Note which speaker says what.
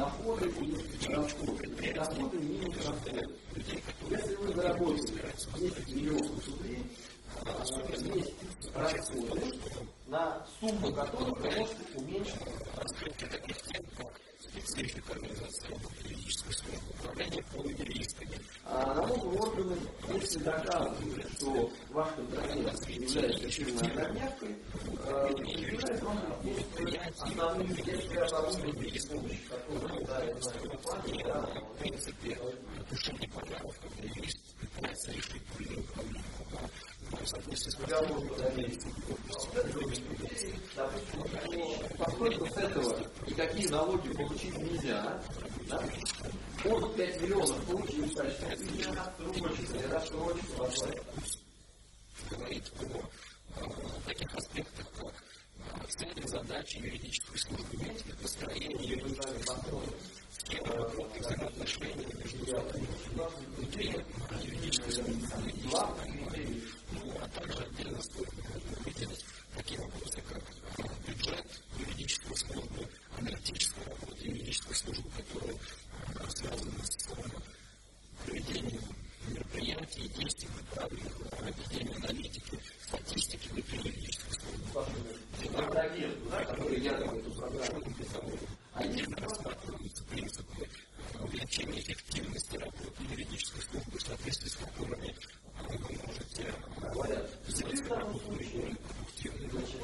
Speaker 1: доходы. Доходы минус расходы. Если вы заработали 10 миллионов э, есть расходы, на сумму которых вы можете уменьшить
Speaker 2: специфика организации юридической службы управления полуюристами.
Speaker 1: А налоговые органы, если доказывают, что ваш контрагент является фирмой оборнявкой, предъявляет вам основные действия оборудования с помощью которого дает наша компания, да,
Speaker 2: В принципе, В соответствии с
Speaker 1: договор по доверию. Поскольку с этого никакие налоги получить нельзя, да, он 5 миллионов получил причины рассрочки, рассрочки возможно.
Speaker 2: говорит о таких аспектах, как а, цели, задачи юридической службы, методы построения юридической схемы работы, взаимоотношения между внутри юридической службы и ну, а также отдельно стоит выделить такие вопросы, как а, бюджет юридической службы, аналитическая работа юридической службы, которая а, связана с проведением мероприятий, действий, направленных на проведение аналитики, статистики внутри юридической службы.
Speaker 1: Контрагент, я эту программу
Speaker 2: Отдельно рассматриваются принципы увеличения эффективности работы юридической службы, в соответствии с которыми вы можете
Speaker 1: говорят, в данном случае, значит,